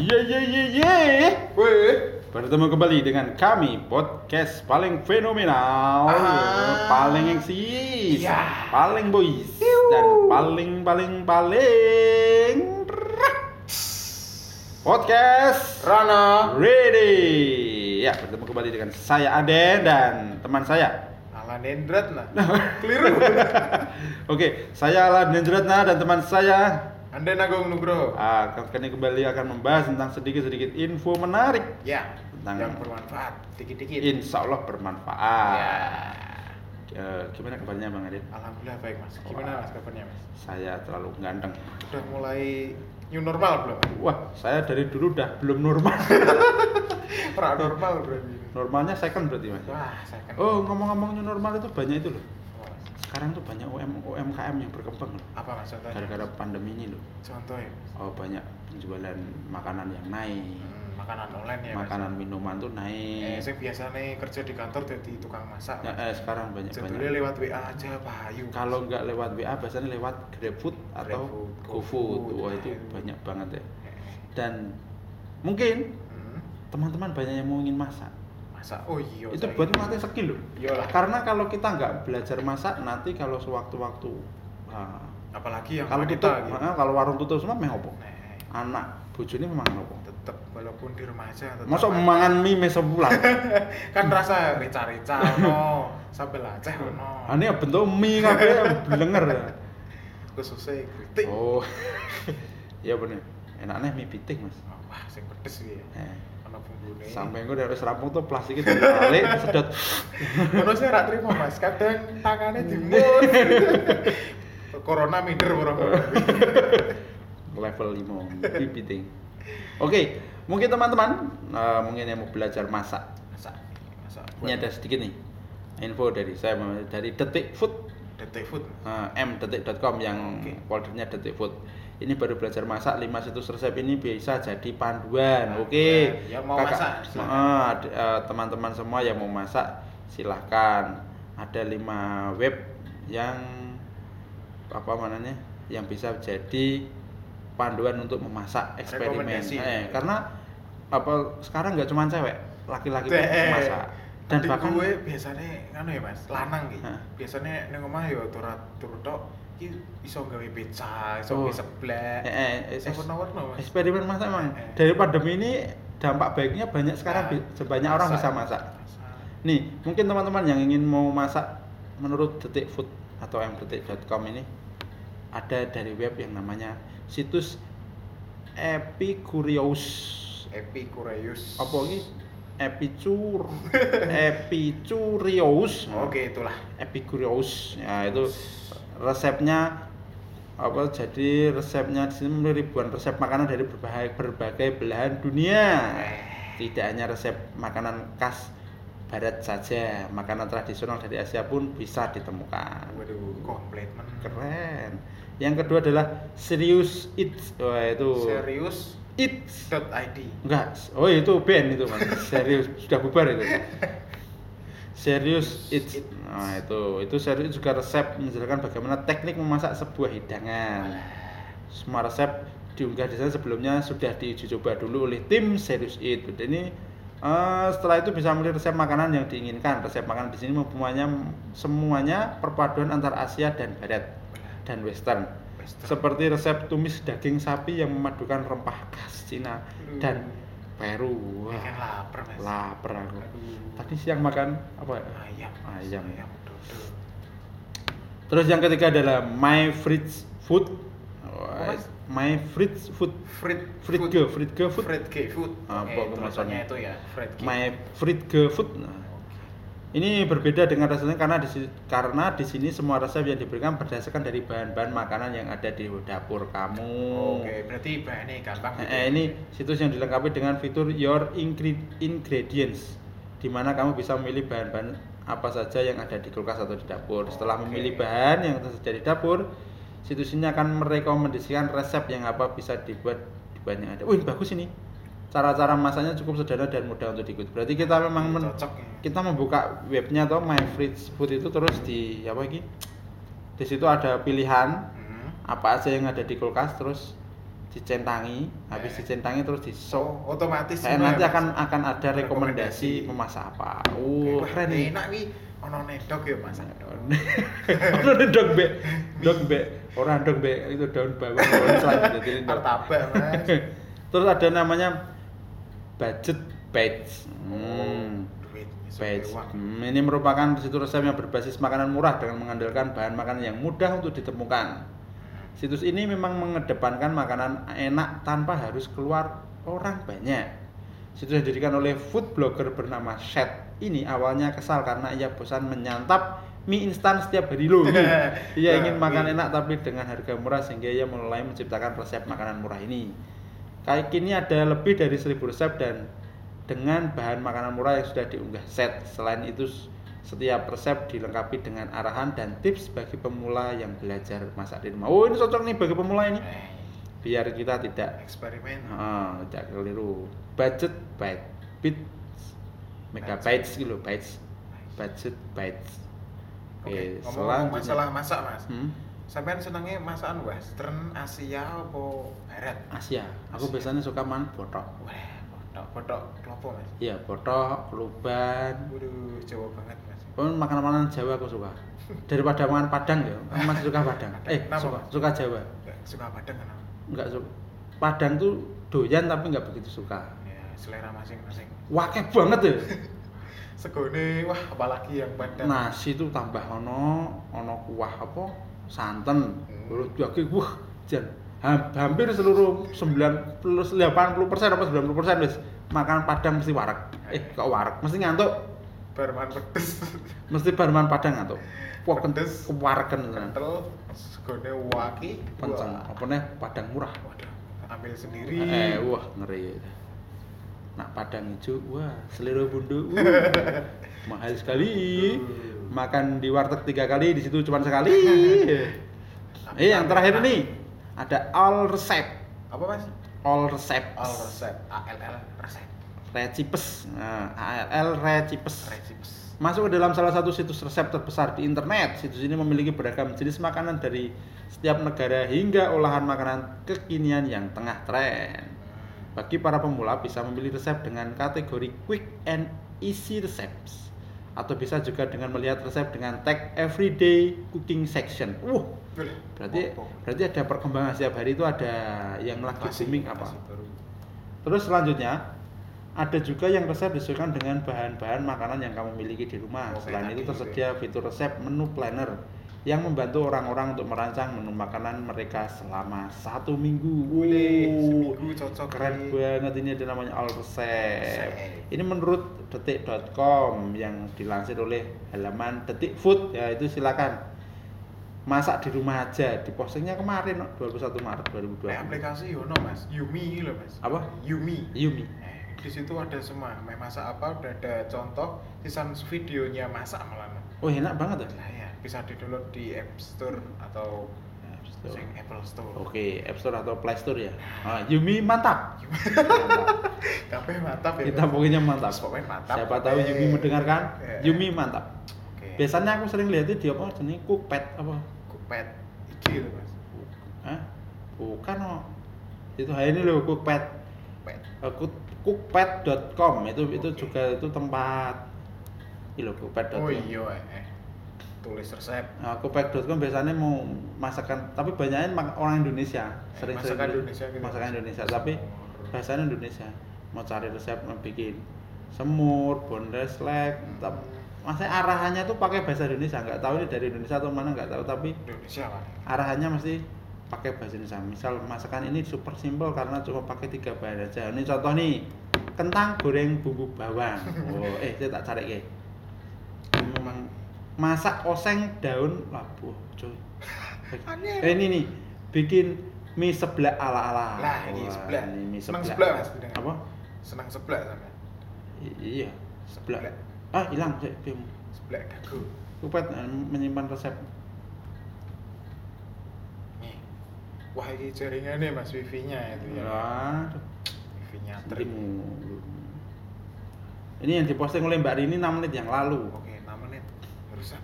Ye ye ye ye. Weh. Bertemu kembali dengan kami podcast paling fenomenal, Ah. paling eksis, Iya. paling boys, dan paling paling paling podcast Rana. ready. Ya bertemu kembali dengan saya Aden dan teman saya. Alan Endrat nah. Keliru. Oke, saya Alan Nendratna dan teman saya Anda Agung Nugroho. akan kami kembali akan membahas tentang sedikit-sedikit info menarik Ya. Tentang- Yang bermanfaat. Dikit-dikit. Insya Allah bermanfaat. Ya. Eh, gimana kabarnya Bang Adit? Alhamdulillah baik mas. Gimana mas kabarnya mas? Saya terlalu ganteng. Udah mulai new normal belum? Wah, saya dari dulu udah belum normal. Pra normal berarti. Normalnya second berarti mas. Wah, saya kan. Oh, ngomong-ngomong new normal itu banyak itu loh. Sekarang tuh banyak UM, UMKM yang berkembang loh. Apa contohnya? Gara-gara pandemi ini loh. Contohnya. Oh, banyak penjualan makanan yang naik. Hmm, makanan online ya. Makanan minuman tuh Eh, naik. saya biasanya kerja di kantor jadi tukang masak. Ya, eh, sekarang banyak Jadulnya banyak. lewat WA aja payu. Kalau nggak lewat WA, biasanya lewat GrabFood atau GoFood. GoFood, Wah nah itu itu. banyak banget ya. Eh, Dan mungkin hmm, teman-teman banyak yang mau ingin masak. Masak. Oh iya. itu saya- buat melatih skill loh. Iyalah. Karena kalau kita nggak belajar masak, nanti kalau sewaktu-waktu nah, apalagi yang kalau tutup, gitu. nah, kalau warung tutup semua meh opo? Nah, Anak bojone memang opo? tetep walaupun di remaja tetep Masuk mangan mie mie sebulan. kan rasa rica-rica no sambel aceh no Ini ya bentuk mie kabeh blenger. khususnya kritik Oh. ya bener. Enaknya mie pitik, Mas. wah sing pedes iki ya Eh, ana bumbune sampai gue dari rampung tuh plastiknya dibalik sedot ngono saya ra trimo mas. Kadang tangannya dimut corona minder bro level 5 pipiting. Oke, mungkin teman-teman eh, mungkin yang mau belajar masak. masak. Masak. Ini ada sedikit nih info dari saya dari Detik Food. Detik food. Eh, mdetik.com yang Oke. foldernya Detik Food. Ini baru belajar masak 5 situs resep ini bisa jadi panduan. Oke. Yang mau Kakak- masak. Eh, eh, teman-teman semua yang mau masak silahkan. Ada 5 web yang apa mananya yang bisa jadi panduan untuk memasak eksperimen. Eh, karena apa sekarang nggak cuma cewek, laki-laki pun masak. Dan bahkan gue biasanya anu ya mas lanang gitu biasanya neng omah ya turut turut tok iki iso gawe pizza iso Oh. seblak Eh, eh, iso warna-warna mas. eksperimen masak emang Eh, dari pandemi ini dampak baiknya banyak sekarang Nah, sebanyak orang bisa masak. Masak. nih mungkin teman-teman yang ingin mau masak menurut detik food atau mdetik.com ini ada dari web yang namanya situs Epicurious. Epicurious. Apa ini Epicur Epicurious. Oke itulah. Epicurious. Ya itu resepnya apa jadi resepnya di sini ribuan resep makanan dari berbagai berbagai belahan dunia. Tidak hanya resep makanan khas barat saja makanan tradisional dari Asia pun bisa ditemukan. Waduh komplit men. Keren. Yang kedua adalah Serious Eats. Wah itu serius Eats. dot id Enggak, oh itu band itu mas, serius sudah bubar itu. Serius It's, nah itu itu serius juga resep menjelaskan bagaimana teknik memasak sebuah hidangan. Semua resep diunggah di sana sebelumnya sudah diuji coba dulu oleh tim Serius It. Ini eh, setelah itu bisa memilih resep makanan yang diinginkan. Resep makanan di sini semuanya semuanya perpaduan antara Asia dan Barat dan Western. Western. Seperti resep tumis daging sapi yang memadukan rempah khas Cina dan Peru. Wah, kan lapar mas lapar aku. Aduh. Tadi siang makan apa? ayam Mas. Ayam. ayam dodol Terus yang ketiga adalah My Fridge Food. Mas? My Fridge Food. Frit Fritge, Fritge Food. Fritge food Ah, apa tulisannya kemasannya? itu ya Fritge My Fritge Food. Nah, ini berbeda dengan rasanya karena di karena di sini semua resep yang diberikan berdasarkan dari bahan-bahan makanan yang ada di dapur kamu. oke berarti bahannya gampang Eh, gitu eh, ya? ini situs yang dilengkapi dengan fitur Your Ingre- Ingredients, di mana kamu bisa memilih bahan-bahan apa saja yang ada di kulkas atau di dapur. Setelah Oke. memilih bahan yang tersedia di dapur, situs ini akan merekomendasikan resep yang apa bisa dibuat di bahan yang ada. Wih bagus ini. Cara-cara masaknya cukup sederhana dan mudah untuk diikuti. Berarti kita memang men- cocok ya. kita membuka webnya atau My Fridge Food itu terus di apa lagi? Di situ ada pilihan Hmm. apa aja yang ada di kulkas terus dicentangi, habis Eh. dicentangi terus di So, sok. otomatis Eh, semua nanti ya, akan akan ada rekomendasi Rekomendasi. memasak apa. Oh, Wah, keren nih. Enak nih. Ono nedok ya Mas. Ono nih dog be, dog be, orang dog be itu daun bawang daun selanjutnya. Martabak, Mas. Terus ada namanya budget page. Hmm. Iso Page. Hmm, ini merupakan situs resep yang berbasis makanan murah dengan mengandalkan bahan makanan yang mudah untuk ditemukan. Situs ini memang mengedepankan makanan enak tanpa harus keluar orang banyak. Situs yang didirikan oleh food blogger bernama Shed ini awalnya kesal karena ia bosan menyantap mie instan setiap hari loh. ia ingin makan enak tapi dengan harga murah sehingga ia mulai menciptakan resep makanan murah ini. Kayak kini ada lebih dari 1000 resep dan dengan bahan makanan murah yang sudah diunggah set. Selain itu setiap resep dilengkapi dengan arahan dan tips bagi pemula yang belajar masak di rumah. Oh ini cocok nih bagi pemula ini. Eh, Biar kita tidak eksperimen. ah, tidak keliru. Budget byte bits megabytes gitu bytes budget bytes. Oke, ngomong selanjutnya. masalah masak, Mas. Hmm, Sampean senengnya masakan western, Asia apa barat? Asia. Aku Asia. biasanya suka man botok. Wah, botok, botok klopo, Mas. Iya, botok, luban, Waduh, Jawa banget, Mas. Pun makanan-makanan Jawa aku suka. Daripada makan Padang ya, aku masih suka Padang. Eh, Kenapa, suka, Mas? suka Jawa. Nggak suka padang kan? Enggak suka. Padang tuh doyan tapi enggak begitu suka. Ya, selera masing-masing. Wakeh banget ya. Segone, wah apalagi yang padang. Nasi tuh tambah ono, ono kuah apa? Santen. Hmm. Terus daging wah, jan. Ha- Hampir seluruh 90 80% apa 90% wis makan Padang mesti warak. Eh, kok warak? Mesti ngantuk. Barman pedes. Mesti barman Padang ngantuk. Wah, Pedes. kewareken. Kental, segone waki. Kenceng. wah. Apa nih? Padang murah. Waduh, ambil sendiri. Eh, wah ngeri. Nak padang hijau, wah selera bundu, uh, mahal sekali. Makan di warteg tiga kali, di situ cuma sekali. Eh, yang terakhir ini ada all resep, Apa, Mas? all resep, All resep, ALL resep. recipes, nah, ALL recipes. Recipes. Masuk ke dalam salah satu situs resep terbesar di internet. Situs ini memiliki beragam jenis makanan dari setiap negara hingga olahan makanan kekinian yang tengah tren. Bagi para pemula bisa memilih resep dengan kategori quick and easy recipes atau bisa juga dengan melihat resep dengan tag everyday cooking section. Uh, berarti berarti ada perkembangan setiap hari itu ada yang lagi Masih- booming apa? masih. Terus selanjutnya ada juga yang resep disesuaikan dengan bahan-bahan makanan yang kamu miliki di rumah. Oke, Selain itu gitu tersedia fitur resep menu planner yang membantu orang-orang untuk merancang menu makanan mereka selama satu minggu. Wih, seminggu cocok keren nih. banget ini ada namanya all resep. Ini menurut detik.com yang dilansir oleh halaman detik food ya itu silakan masak di rumah aja di postingnya kemarin 21 Maret 2020 Eh, aplikasi Yono mas, Yumi loh mas. Apa? Yumi. Yumi Eh, di situ ada semua, mau masak apa, udah ada contoh, sisan videonya masak malah. Oh enak banget ya ya, bisa di download di App Store atau App Store. sing Apple Store. Oke, App Store atau Play Store ya. Ah, Yumi mantap. Tapi mantap ya. Kita pokoknya mantap. Pokoknya mantap. Siapa tahu. Yumi mendengarkan, Eh. Yumi mantap. Oke. Biasanya aku sering lihat di apa jenis cookpad apa? Kupet iki loh mas. Hah? Bukan oh. Itu hari ini loh cookpad. Kupet. Eh, cook- cookpad.com itu itu Oke. juga itu tempat ini loh cookpad.com. Oh iya eh. Tulis resep. Nah, cookpad.com biasanya mau masakan, tapi banyaknya orang Indonesia. Sering masakan Indonesia gitu. Masakan Indonesia, tapi bahasanya Indonesia. Mau cari resep mau bikin semur, bondeslek, tap- Maksudnya arahannya tuh pakai bahasa Indonesia, nggak tahu ini dari Indonesia atau mana nggak tahu, tapi Indonesia lah. arahannya mesti pakai bahasa Indonesia. Misal masakan ini super simple karena cuma pakai tiga bahan aja. Ini contoh nih, kentang goreng bumbu bawang. Oh, eh saya tak cari ya. Masak oseng daun labu, coy. Aneh. Eh ini nih, bikin mie seblak ala-ala. Lah ini Wah, sebelah. ini mie Senang seblak. sebelah mas. Apa? Senang sebelah sama. I- iya, seblak. Seblak. Ah, hilang, cek. Bim. Sebelah dagu. Kupet eh, menyimpan resep. Nih. Wah ini jaringannya mas wifi-nya itu ya. Aduh. Wifi-nya trip. Nantimu. Ini yang diposting oleh Mbak Rini 6 menit yang lalu. Oke, 6 menit. Rusak.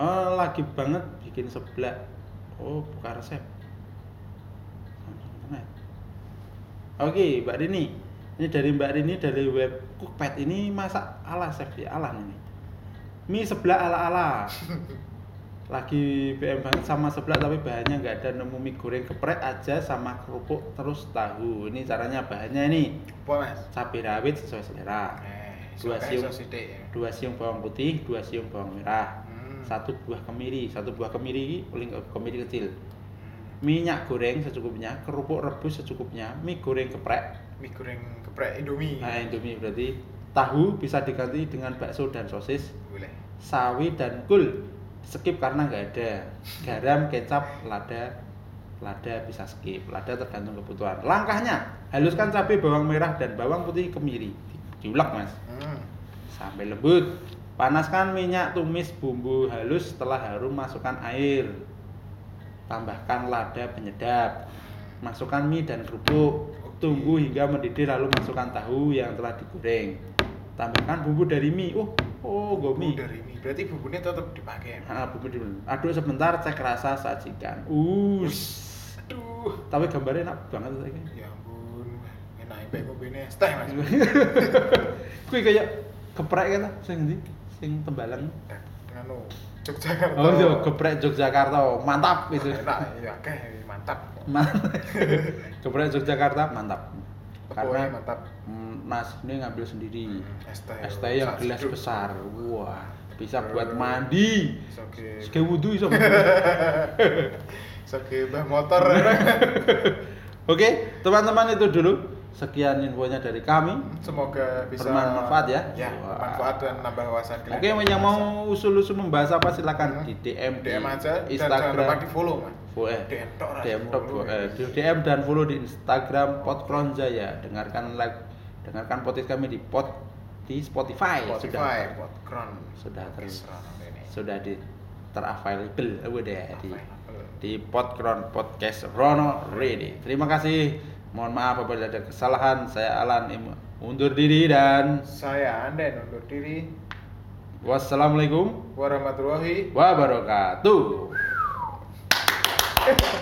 Oh, lagi banget bikin seblak. Oh, buka resep. Oke, Mbak Rini. Ini dari Mbak Rini dari web Cookpad. Ini masak ala chef ya, ala ini. Mie sebelah ala-ala. Lagi BM banget sama sebelah tapi bahannya nggak ada nemu mie goreng geprek aja sama kerupuk terus tahu. Ini caranya bahannya ini mas? cabai rawit sesuai selera. Eh, Dua siung. ya. Dua siung bawang putih, dua siung bawang merah. Hmm. Satu buah kemiri, satu buah kemiri, paling kemiri kecil. Hmm. Minyak goreng secukupnya, kerupuk rebus secukupnya, mie goreng geprek, Mie goreng geprek Indomie. Nah, Indomie berarti tahu bisa diganti dengan bakso dan sosis, Boleh. sawi dan kul. Skip karena nggak ada. Garam, kecap, lada, lada bisa skip. Lada tergantung kebutuhan. Langkahnya, haluskan cabai bawang merah dan bawang putih kemiri. Diulek, Mas. Hmm. Sampai lembut. Panaskan minyak, tumis bumbu halus setelah harum masukkan air. Tambahkan lada penyedap. Masukkan mie dan kerupuk. Tunggu hingga mendidih lalu masukkan tahu yang telah digoreng. Tambahkan bumbu dari mie. Oh, oh, gue Bumbu dari mie. Berarti bumbunya tetap dipakai. Ah, bumbu dulu. Aduk sebentar, cek rasa, sajikan. Us. Aduh. Tapi gambarnya enak banget. Ya ampun. Enak ngombe es teh mas. Kuwi kayak geprek kan sing ndi? Sing tembalang. Anu Yogyakarta. Oh, iya, geprek Yogyakarta. Mantap itu. Enak ya, oke mantap. Mantap. geprek Yogyakarta mantap. Karena mantap. mm, Mas ini ngambil sendiri. Teh yang gelas besar. Wah, bisa buat mandi. Oke. Sekali wudhu iso. Oke, bah motor. Oke, teman-teman itu dulu. Sekian infonya dari kami. Semoga bisa Bermanfaat ya. Ya, bermanfaat dan nambah wawasan kalian. Oke, yang mau usul-usul membahas apa silakan Hmm. di DM, DM aja dan jangan Instagram. lupa di follow mas. Eh, DM tok DM follow. eh, di DM dan follow di Instagram Podkron Jaya. Dengarkan like, dengarkan podcast kami di pod di Spotify, Spotify, sudah Podcron. sudah ter, sudah di teravailable udah di Available. di Podkron Podcast Rono Ready. Terima kasih. Mohon maaf apabila ada kesalahan. Saya Alan undur diri dan Saya Anden undur diri. wassalamualaikum Warahmatullahi wabarakatuh.